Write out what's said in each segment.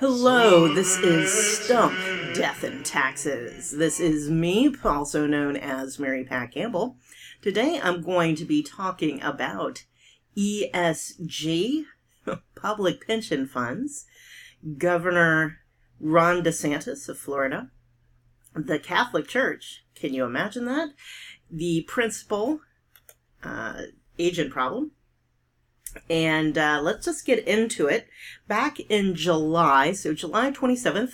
Hello, this is Stump Death and Taxes. This is me, also known as Mary Pat Campbell. Today I'm going to be talking about ESG, public pension funds, Governor Ron DeSantis of Florida, the Catholic Church. Can you imagine that? The principal uh, agent problem. And uh, let's just get into it. Back in July, so July 27th,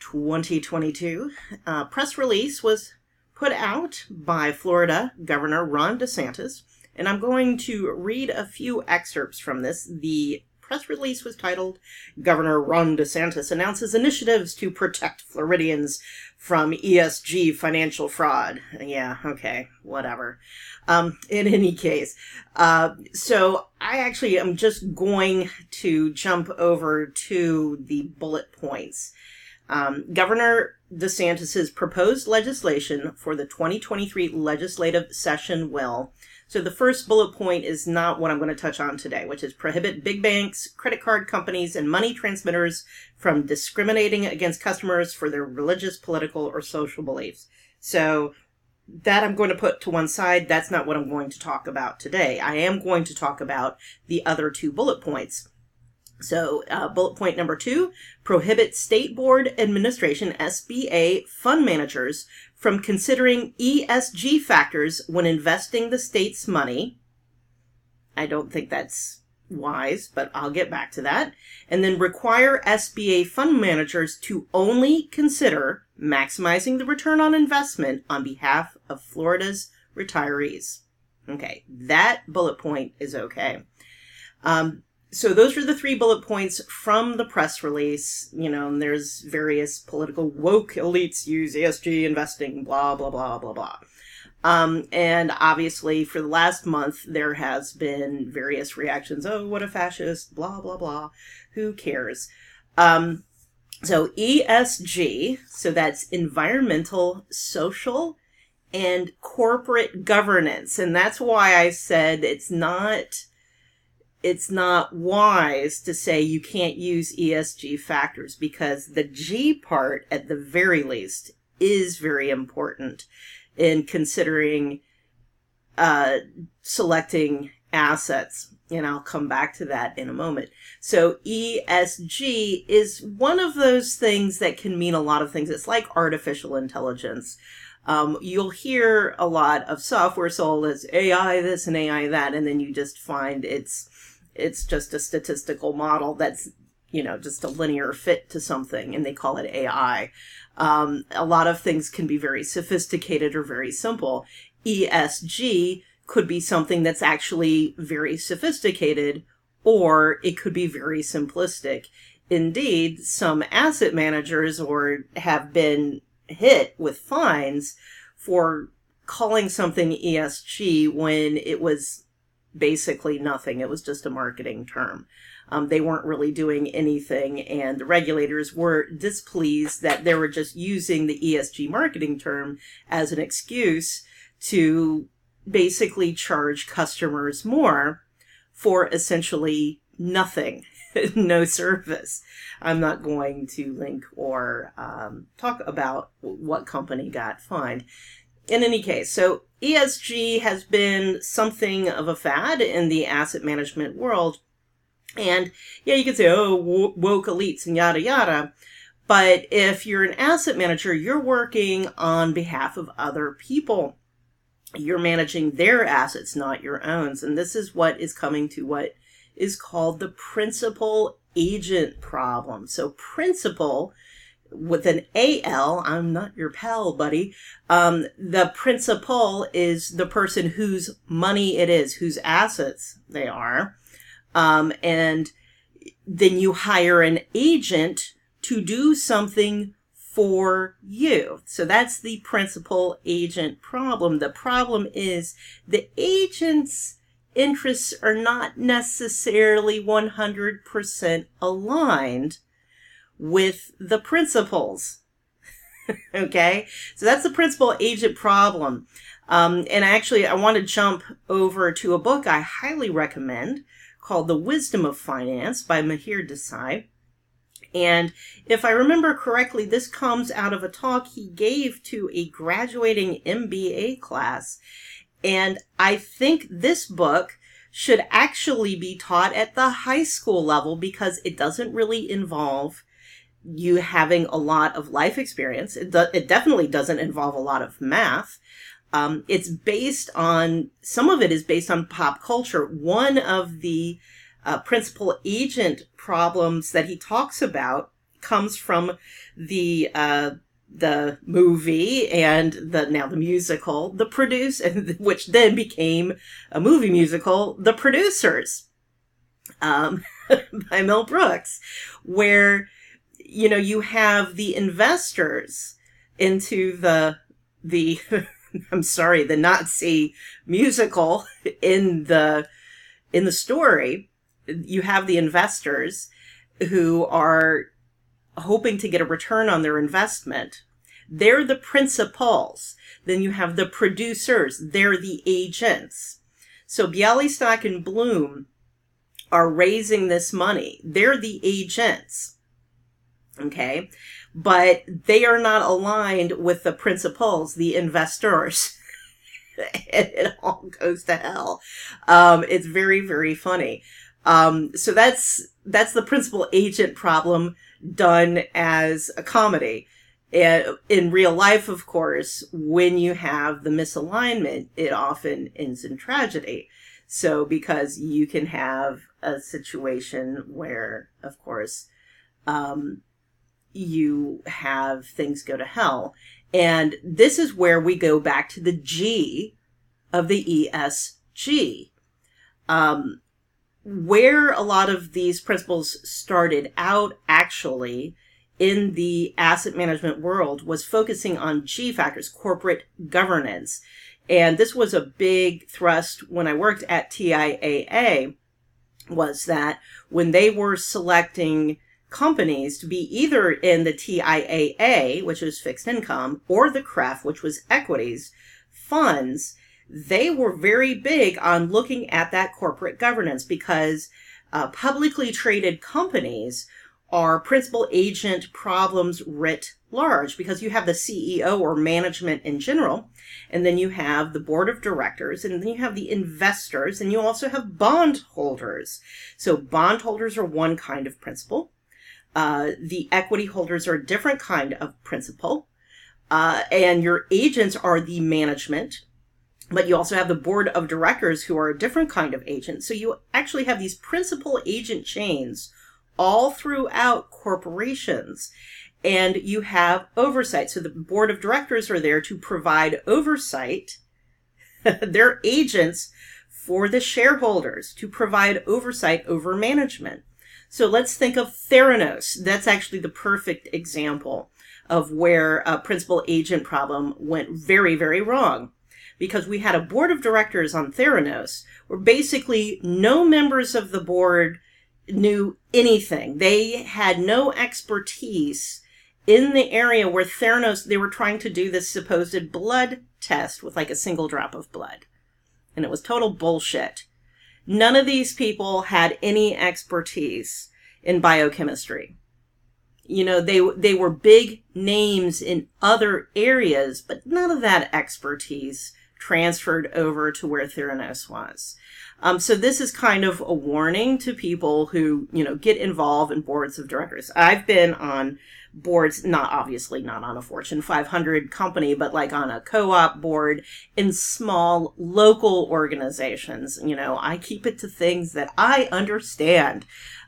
2022, a press release was put out by Florida Governor Ron DeSantis. And I'm going to read a few excerpts from this. The press release was titled Governor Ron DeSantis announces initiatives to protect Floridians from ESG financial fraud. Yeah, okay, whatever. Um, in any case, uh, so I actually am just going to jump over to the bullet points. Um, Governor DeSantis's proposed legislation for the 2023 legislative session will so the first bullet point is not what I'm going to touch on today, which is prohibit big banks, credit card companies, and money transmitters from discriminating against customers for their religious, political, or social beliefs. So that I'm going to put to one side. That's not what I'm going to talk about today. I am going to talk about the other two bullet points. So, uh, bullet point number two prohibit state board administration, SBA fund managers from considering ESG factors when investing the state's money. I don't think that's wise, but I'll get back to that. And then require SBA fund managers to only consider maximizing the return on investment on behalf of Florida's retirees. Okay, that bullet point is okay. Um, so those are the three bullet points from the press release. You know, and there's various political woke elites use ESG investing, blah blah blah blah blah. Um, and obviously, for the last month, there has been various reactions. Oh, what a fascist! Blah blah blah. Who cares? Um, so ESG, so that's environmental, social, and corporate governance, and that's why I said it's not it's not wise to say you can't use ESG factors because the G part, at the very least, is very important in considering uh, selecting assets. And I'll come back to that in a moment. So ESG is one of those things that can mean a lot of things. It's like artificial intelligence. Um, you'll hear a lot of software sold as AI this and AI that, and then you just find it's it's just a statistical model that's you know just a linear fit to something and they call it ai um, a lot of things can be very sophisticated or very simple. Esg could be something that's actually very sophisticated or it could be very simplistic. Indeed some asset managers or have been hit with fines for calling something esg when it was basically nothing. It was just a marketing term. Um, they weren't really doing anything, and the regulators were displeased that they were just using the ESG marketing term as an excuse to basically charge customers more for essentially nothing, no service. I'm not going to link or um, talk about what company got fined in any case, so ESG has been something of a fad in the asset management world. And yeah, you could say, oh, woke elites and yada yada. But if you're an asset manager, you're working on behalf of other people. You're managing their assets, not your own. And this is what is coming to what is called the principal agent problem. So, principal with an AL, I'm not your pal, buddy. Um, the principal is the person whose money it is, whose assets they are. Um, and then you hire an agent to do something for you. So that's the principal agent problem. The problem is the agent's interests are not necessarily 100% aligned with the principals. okay? So that's the principal agent problem. Um, and actually, I want to jump over to a book I highly recommend called The Wisdom of Finance by Mihir Desai. And if I remember correctly, this comes out of a talk he gave to a graduating MBA class. And I think this book should actually be taught at the high school level because it doesn't really involve you having a lot of life experience. It, do- it definitely doesn't involve a lot of math. Um, it's based on, some of it is based on pop culture. One of the uh, principal agent problems that he talks about comes from the, uh, the movie and the now the musical the produce which then became a movie musical the producers um, by mel brooks where you know you have the investors into the the I'm sorry, the Nazi musical in the in the story, you have the investors who are hoping to get a return on their investment. They're the principals. Then you have the producers. They're the agents. So Bialystok and Bloom are raising this money. They're the agents. Okay but they are not aligned with the principals, the investors. it all goes to hell. Um, it's very, very funny. Um, so that's, that's the principal agent problem done as a comedy. And in real life, of course, when you have the misalignment, it often ends in tragedy. So because you can have a situation where, of course, um, you have things go to hell. And this is where we go back to the G of the ESG. Um, where a lot of these principles started out actually in the asset management world was focusing on G factors, corporate governance. And this was a big thrust when I worked at TIAA was that when they were selecting companies to be either in the TIAA, which is fixed income, or the CREF, which was equities funds, they were very big on looking at that corporate governance because uh, publicly traded companies are principal agent problems writ large because you have the CEO or management in general, and then you have the board of directors, and then you have the investors, and you also have bondholders. So bondholders are one kind of principal. Uh, the equity holders are a different kind of principal. Uh, and your agents are the management, but you also have the board of directors who are a different kind of agent. So you actually have these principal agent chains all throughout corporations. And you have oversight. So the board of directors are there to provide oversight. They're agents for the shareholders to provide oversight over management. So let's think of Theranos. That's actually the perfect example of where a principal agent problem went very, very wrong. Because we had a board of directors on Theranos where basically no members of the board knew anything. They had no expertise in the area where Theranos, they were trying to do this supposed blood test with like a single drop of blood. And it was total bullshit. None of these people had any expertise in biochemistry. You know, they, they were big names in other areas, but none of that expertise transferred over to where Theranos was. Um, so this is kind of a warning to people who, you know, get involved in boards of directors. I've been on boards, not obviously not on a Fortune 500 company, but like on a co-op board in small local organizations. You know, I keep it to things that I understand.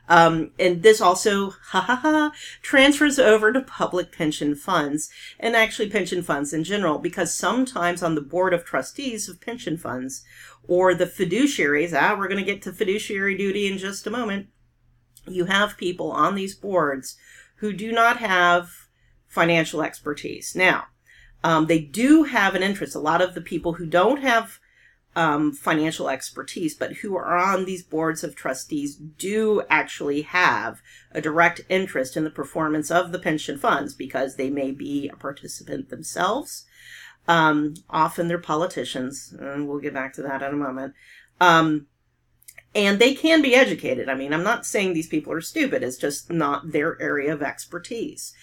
Um, and this also, ha ha ha, transfers over to public pension funds and actually pension funds in general, because sometimes on the board of trustees of pension funds or the fiduciaries, ah, we're going to get to fiduciary duty in just a moment. You have people on these boards who do not have financial expertise. Now, um, they do have an interest. A lot of the people who don't have um, financial expertise, but who are on these boards of trustees do actually have a direct interest in the performance of the pension funds because they may be a participant themselves. Um, often they're politicians, and we'll get back to that in a moment. Um, and they can be educated. I mean, I'm not saying these people are stupid, it's just not their area of expertise.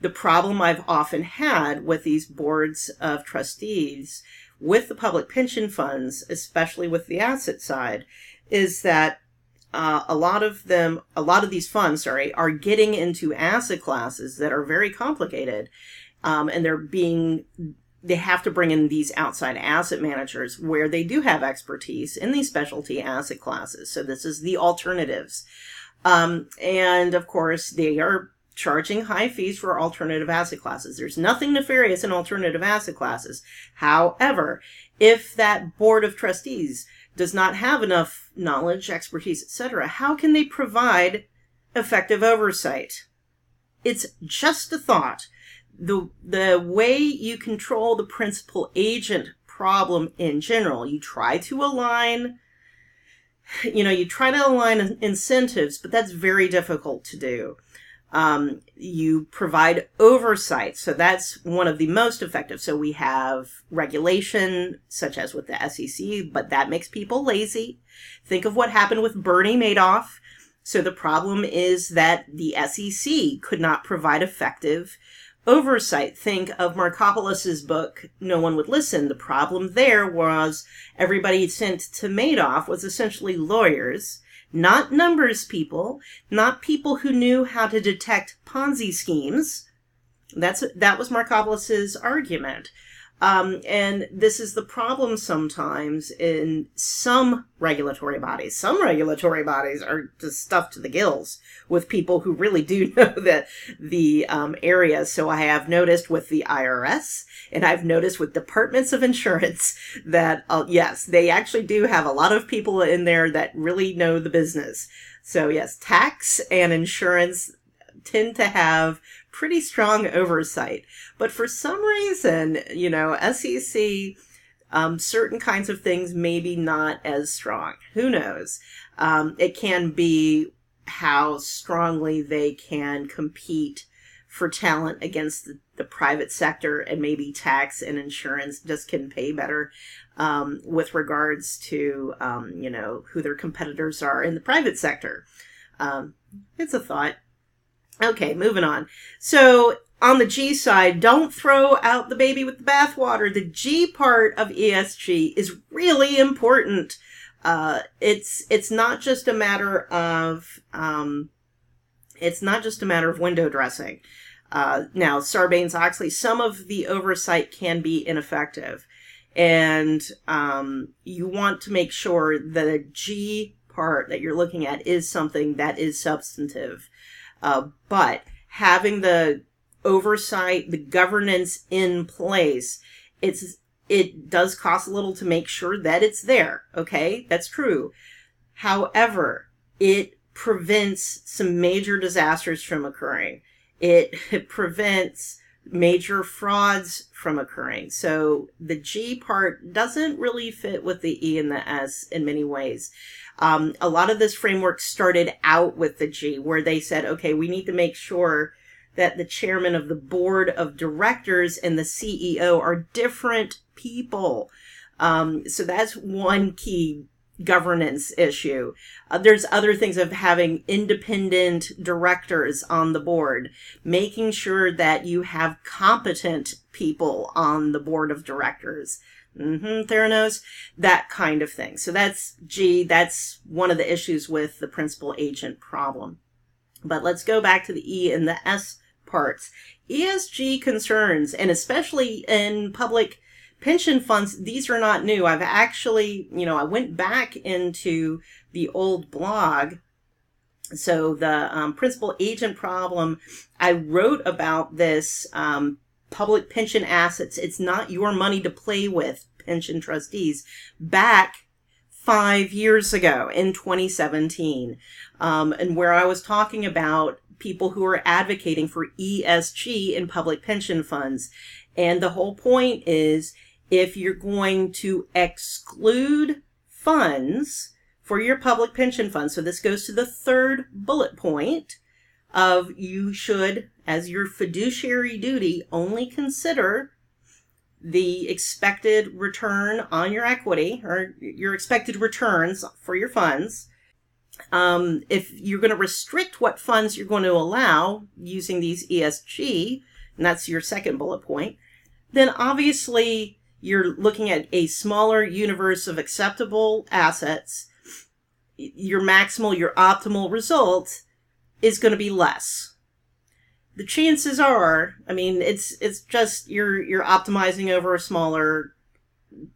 The problem I've often had with these boards of trustees with the public pension funds, especially with the asset side, is that uh, a lot of them, a lot of these funds, sorry, are getting into asset classes that are very complicated, um, and they're being they have to bring in these outside asset managers where they do have expertise in these specialty asset classes. So this is the alternatives. Um, and of course, they are charging high fees for alternative asset classes. There's nothing nefarious in alternative asset classes. However, if that board of trustees does not have enough knowledge, expertise, etc., how can they provide effective oversight? It's just a thought the the way you control the principal agent problem in general you try to align you know you try to align incentives but that's very difficult to do. Um, you provide oversight so that's one of the most effective. So we have regulation such as with the sec but that makes people lazy. Think of what happened with bernie madoff. So the problem is that the sec could not provide effective oversight. Think of Markopolos's book, No One Would Listen. The problem there was everybody sent to Madoff was essentially lawyers, not numbers people, not people who knew how to detect Ponzi schemes. That's that was Markopolos's argument. Um, and this is the problem sometimes in some regulatory bodies. Some regulatory bodies are just stuffed to the gills with people who really do know the, the um, area. So I have noticed with the IRS and I've noticed with departments of insurance that, uh, yes, they actually do have a lot of people in there that really know the business. So yes, tax and insurance tend to have pretty strong oversight. But for some reason, you know, SEC, um, certain kinds of things maybe not as strong. Who knows? Um, it can be how strongly they can compete for talent against the, the, private sector and maybe tax and insurance just can pay better um, with regards to um, you know who their competitors are in the private sector um, it's a thought Okay, moving on. So on the G side, don't throw out the baby with the bathwater. The G part of ESG is really important. Uh, it's it's not just a matter of um, it's not just a matter of window dressing. Uh, now, Sarbanes Oxley, some of the oversight can be ineffective, and um, you want to make sure that the G part that you're looking at is something that is substantive. Uh, but having the oversight, the governance in place, it's it does cost a little to make sure that it's there. Okay, that's true. However, it prevents some major disasters from occurring. It, it prevents major frauds from occurring. So the G part doesn't really fit with the E and the S in many ways. Um, a lot of this framework started out with the G, where they said, okay, we need to make sure that the chairman of the board of directors and the CEO are different people. Um, so that's one key governance issue. Uh, there's other things of having independent directors on the board, making sure that you have competent people on the board of directors mm-hmm, Theranos, that kind of thing. So that's G, that's one of the issues with the principal agent problem. But let's go back to the E and the S parts. ESG concerns, and especially in public pension funds, these are not new. I've actually, you know, I went back into the old blog. So the um, principal agent problem, I wrote about this um, public pension assets. It's not your money to play with, pension trustees, back five years ago in 2017. Um, and where I was talking about people who are advocating for ESG in public pension funds. And the whole point is if you're going to exclude funds for your public pension fund, so this goes to the third bullet point of you should, as your fiduciary duty, only consider the expected return on your equity or your expected returns for your funds. Um, if you're going to restrict what funds you're going to allow using these ESG, and that's your second bullet point, then obviously you're looking at a smaller universe of acceptable assets. Your maximal, your optimal result is going to be less the chances are, I mean, it's it's just you're you're optimizing over a smaller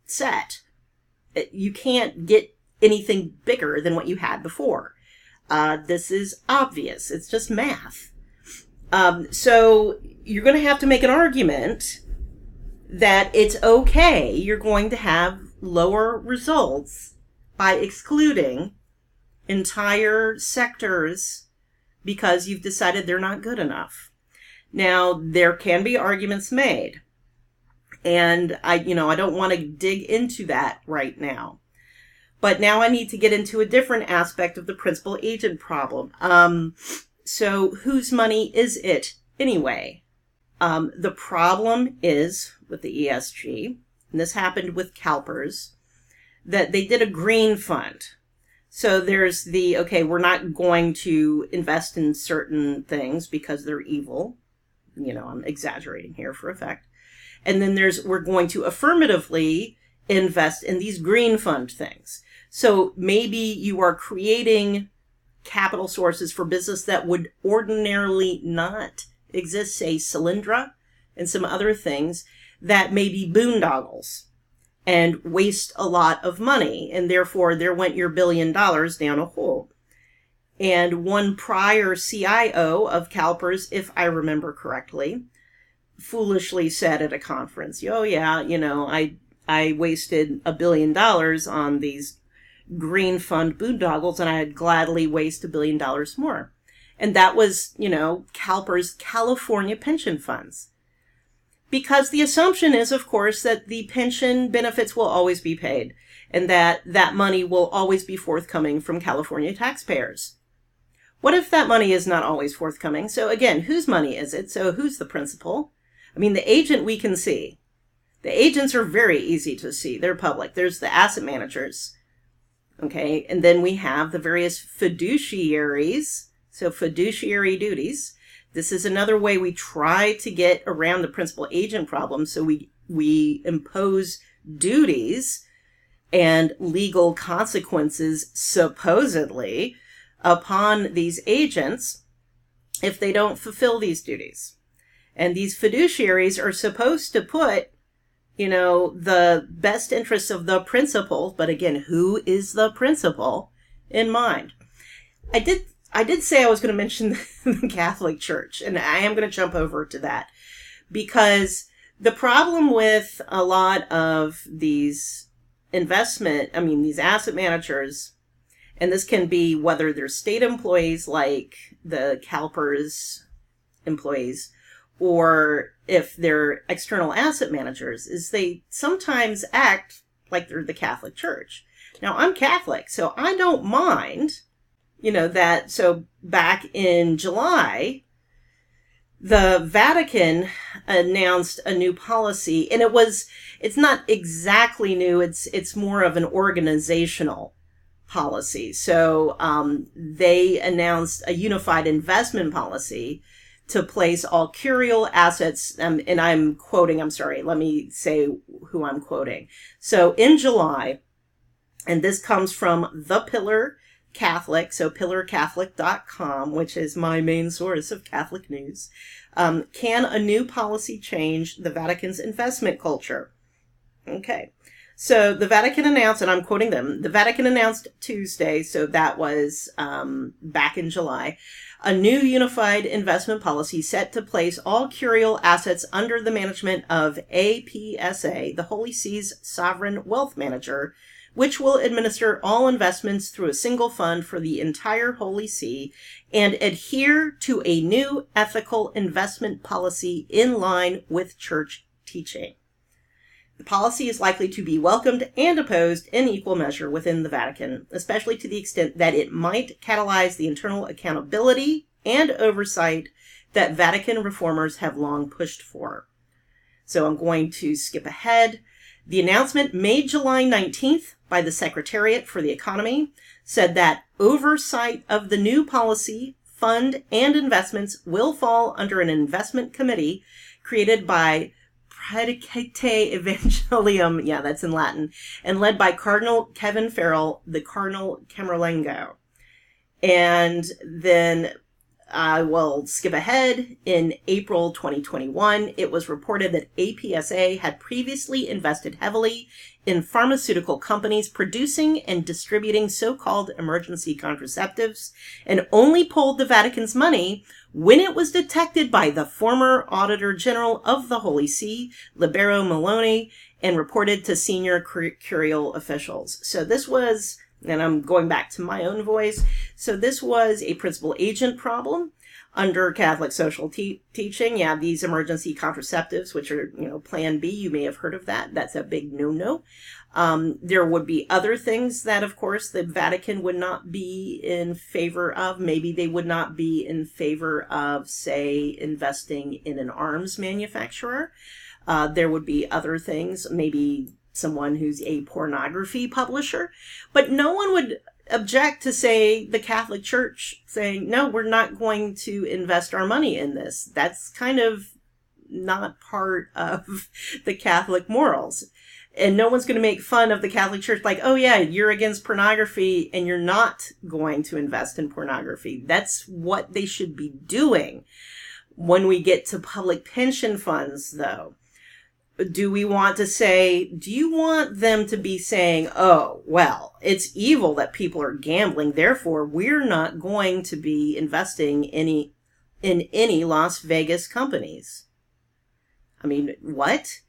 set. You can't get anything bigger than what you had before. Uh, this is obvious. It's just math. Um, so you're going to have to make an argument that it's okay. You're going to have lower results by excluding entire sectors because you've decided they're not good enough. Now, there can be arguments made. And I, you know, I don't want to dig into that right now. But now I need to get into a different aspect of the principal agent problem. Um, so whose money is it anyway? Um, the problem is with the ESG, and this happened with CalPERS, that they did a green fund. So there's the, okay, we're not going to invest in certain things because they're evil you know, I'm exaggerating here for effect. And then there's, we're going to affirmatively invest in these green fund things. So maybe you are creating capital sources for business that would ordinarily not exist, say Solyndra and some other things that may be boondoggles and waste a lot of money. And therefore, there went your billion dollars down a hole and one prior CIO of CalPERS, if I remember correctly, foolishly said at a conference, "Oh yeah, you know, I I wasted a billion dollars on these green fund boondoggles, and I'd gladly waste a billion dollars more." And that was, you know, CalPERS California pension funds. Because the assumption is, of course, that the pension benefits will always be paid and that that money will always be forthcoming from California taxpayers. What if that money is not always forthcoming? So again, whose money is it? So who's the principal? I mean, the agent we can see. The agents are very easy to see. They're public. There's the asset managers. Okay. And then we have the various fiduciaries. So fiduciary duties. This is another way we try to get around the principal agent problem. So we, we impose duties and legal consequences supposedly upon these agents if they don't fulfill these duties. And these fiduciaries are supposed to put, you know, the best interests of the principal, but again, who is the principal in mind? I did I did say I was going to mention the Catholic Church, and I am going to jump over to that because the problem with a lot of these investment, I mean, these asset managers and this can be whether they're state employees like the CalPERS employees or if they're external asset managers, is they sometimes act like they're the Catholic Church. Now, I'm Catholic, so I don't mind, you know, that. So back in July, the Vatican announced a new policy, and it was, it's not exactly new, it's, it's more of an organizational policy. So um, they announced a unified investment policy to place all curial assets, um, and I'm quoting, I'm sorry, let me say who I'm quoting. So in July, and this comes from The Pillar Catholic, so pillarcatholic.com, which is my main source of Catholic news. Um, can a new policy change the Vatican's investment culture? Okay. So the Vatican announced, and I'm quoting them, the Vatican announced Tuesday, so that was um, back in July, a new unified investment policy set to place all curial assets under the management of APSA, the Holy See's sovereign wealth manager, which will administer all investments through a single fund for the entire Holy See and adhere to a new ethical investment policy in line with church teaching. The policy is likely to be welcomed and opposed in equal measure within the Vatican, especially to the extent that it might catalyze the internal accountability and oversight that Vatican reformers have long pushed for. So I'm going to skip ahead. The announcement made July 19th by the Secretariat for the Economy said that oversight of the new policy, fund, and investments will fall under an investment committee created by Praedicate Evangelium, yeah, that's in Latin, and led by Cardinal Kevin Farrell, the Cardinal Camerlengo. And then I will skip ahead. In April 2021, it was reported that APSA had previously invested heavily in pharmaceutical companies producing and distributing so-called emergency contraceptives and only pulled the Vatican's money when it was detected by the former Auditor General of the Holy See, Libero Milone, and reported to senior curial officials. So this was and I'm going back to my own voice. So this was a principal agent problem under Catholic social te- teaching. Yeah, these emergency contraceptives, which are, you know, Plan B, you may have heard of that. That's a big no no. Um, there would be other things that, of course, the Vatican would not be in favor of. Maybe they would not be in favor of, say, investing in an arms manufacturer. Uh, there would be other things, maybe someone who's a pornography publisher, but no one would object to say the Catholic Church saying, no, we're not going to invest our money in this. That's kind of not part of the Catholic morals. And no one's going to make fun of the Catholic Church like, oh yeah, you're against pornography and you're not going to invest in pornography. That's what they should be doing. When we get to public pension funds, though, do we want to say, do you want them to be saying, oh, well, it's evil that people are gambling, therefore we're not going to be investing any in any Las Vegas companies? I mean, what?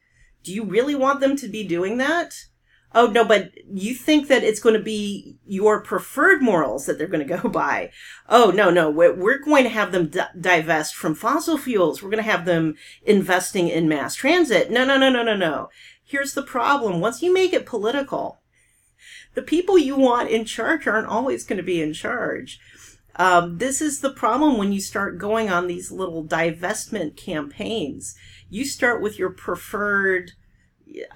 Do you really want them to be doing that? Oh no, but you think that it's going to be your preferred morals that they're going to go by. Oh no, no, we're, going to have them divest from fossil fuels. We're going to have them investing in mass transit. No, no, no, no, no, no. Here's the problem. Once you make it political, the people you want in charge aren't always going to be in charge. Um, this is the problem when you start going on these little divestment campaigns. You start with your preferred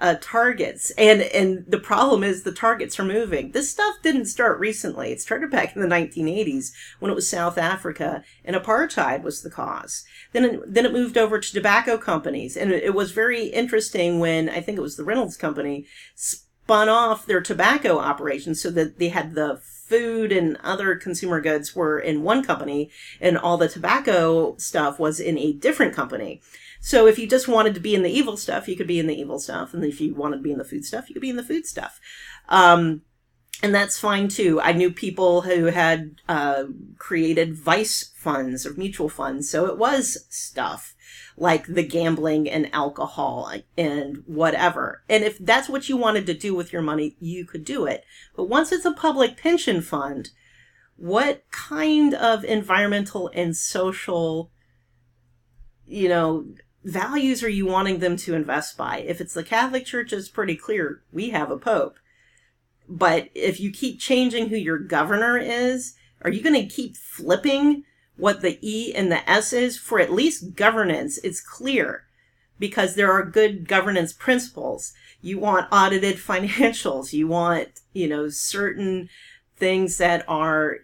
uh, targets. And and the problem is the targets are moving. This stuff didn't start recently. It started back in the 1980s when it was south africa and apartheid was the cause. Then it, then it moved over to tobacco companies. And it, it was very interesting when i think it was the reynolds company spun off their tobacco operations so that they had the food and other consumer goods were in one company and all the tobacco stuff was in a different company so if you just wanted to be in the evil stuff, you could be in the evil stuff. And if you wanted to be in the food stuff, you could be in the food stuff. Um, and that's fine too. I knew people who had uh, created vice funds or mutual funds. So it was stuff like the gambling and alcohol and whatever. And if that's what you wanted to do with your money, you could do it. But once it's a public pension fund, what kind of environmental and social, you know, values are you wanting them to invest by? If it's the Catholic Church, it's pretty clear we have a pope. But if you keep changing who your governor is, are you going to keep flipping what the E and the S is? For at least governance, it's clear because there are good governance principles. You want audited financials. You want, you know, certain things that are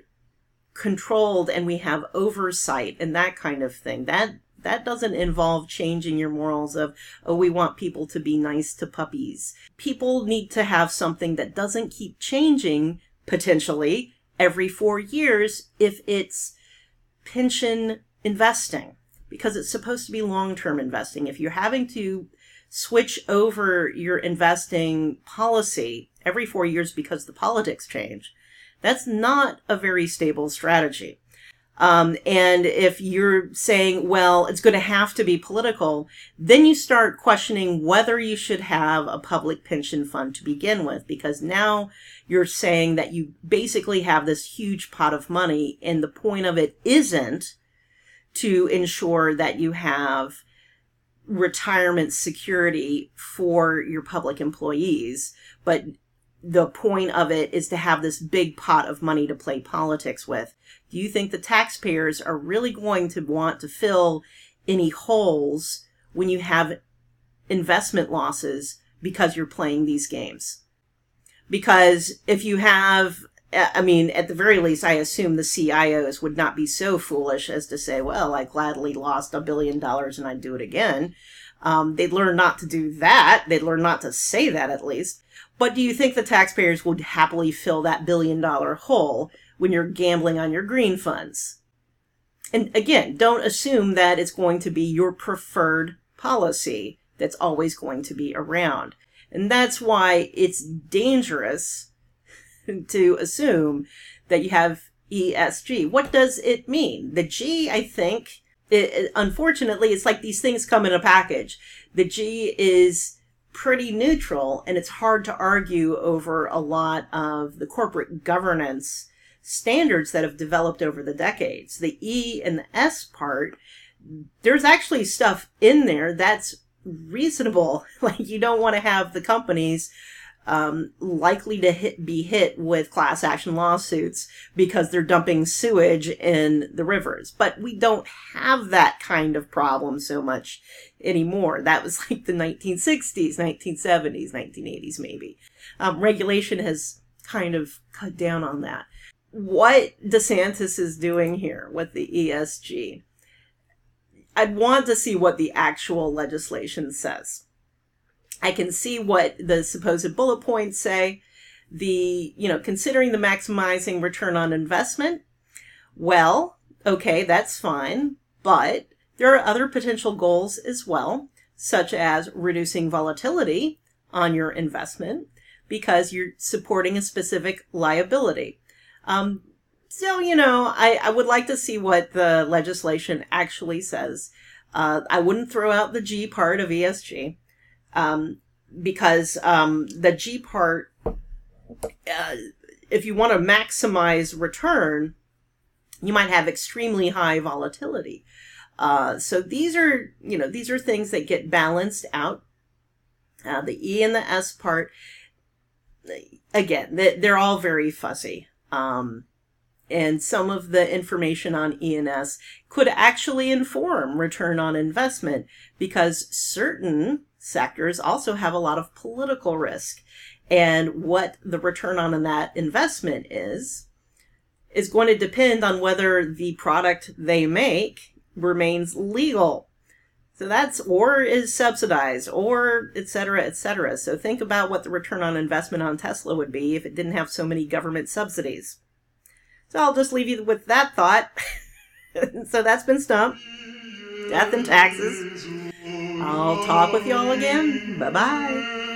controlled and we have oversight and that kind of thing. That that doesn't involve changing your morals of, oh, we want people to be nice to puppies. People need to have something that doesn't keep changing potentially every four years if it's pension investing because it's supposed to be long term investing. If you're having to switch over your investing policy every four years because the politics change, that's not a very stable strategy. Um, and if you're saying, well, it's going to have to be political, then you start questioning whether you should have a public pension fund to begin with, because now you're saying that you basically have this huge pot of money, and the point of it isn't to ensure that you have retirement security for your public employees, but the point of it is to have this big pot of money to play politics with. Do you think the taxpayers are really going to want to fill any holes when you have investment losses because you're playing these games. Because if you have, I mean, at the very least, I assume the CIOs would not be so foolish as to say, well, I gladly lost a billion dollars and I'd do it again. Um, they'd learn not to do that. They'd learn not to say that at least. But do you think the taxpayers would happily fill that billion dollar hole when you're gambling on your green funds? And again, don't assume that it's going to be your preferred policy that's always going to be around. And that's why it's dangerous to assume that you have ESG. What does it mean? The G, I think, it, unfortunately, it's like these things come in a package. The G is pretty neutral and it's hard to argue over a lot of the corporate governance standards that have developed over the decades. The E and the S part, there's actually stuff in there that's reasonable. Like you don't want to have the companies um, likely to hit, be hit with class action lawsuits because they're dumping sewage in the rivers. But we don't have that kind of problem so much anymore. That was like the 1960s, 1970s, 1980s, maybe. Um, regulation has kind of cut down on that. What DeSantis is doing here with the ESG, I'd want to see what the actual legislation says I can see what the supposed bullet points say. The, you know, considering the maximizing return on investment. Well, okay, that's fine. But there are other potential goals as well, such as reducing volatility on your investment because you're supporting a specific liability. Um, so, you know, I, I would like to see what the legislation actually says. Uh, I wouldn't throw out the G part of ESG um, because um, the G part, uh, if you want to maximize return, you might have extremely high volatility. Uh, so these are, you know, these are things that get balanced out. Uh, the E and the S part, again, they're all very fuzzy. Um, and some of the information on ENS could actually inform return on investment because certain sectors also have a lot of political risk. And what the return on that investment is, is going to depend on whether the product they make remains legal. So that's, or is subsidized, or et cetera, et cetera. So think about what the return on investment on Tesla would be if it didn't have so many government subsidies. So I'll just leave you with that thought. so that's been Stump. Death and Taxes. I'll talk with y'all again. Bye bye.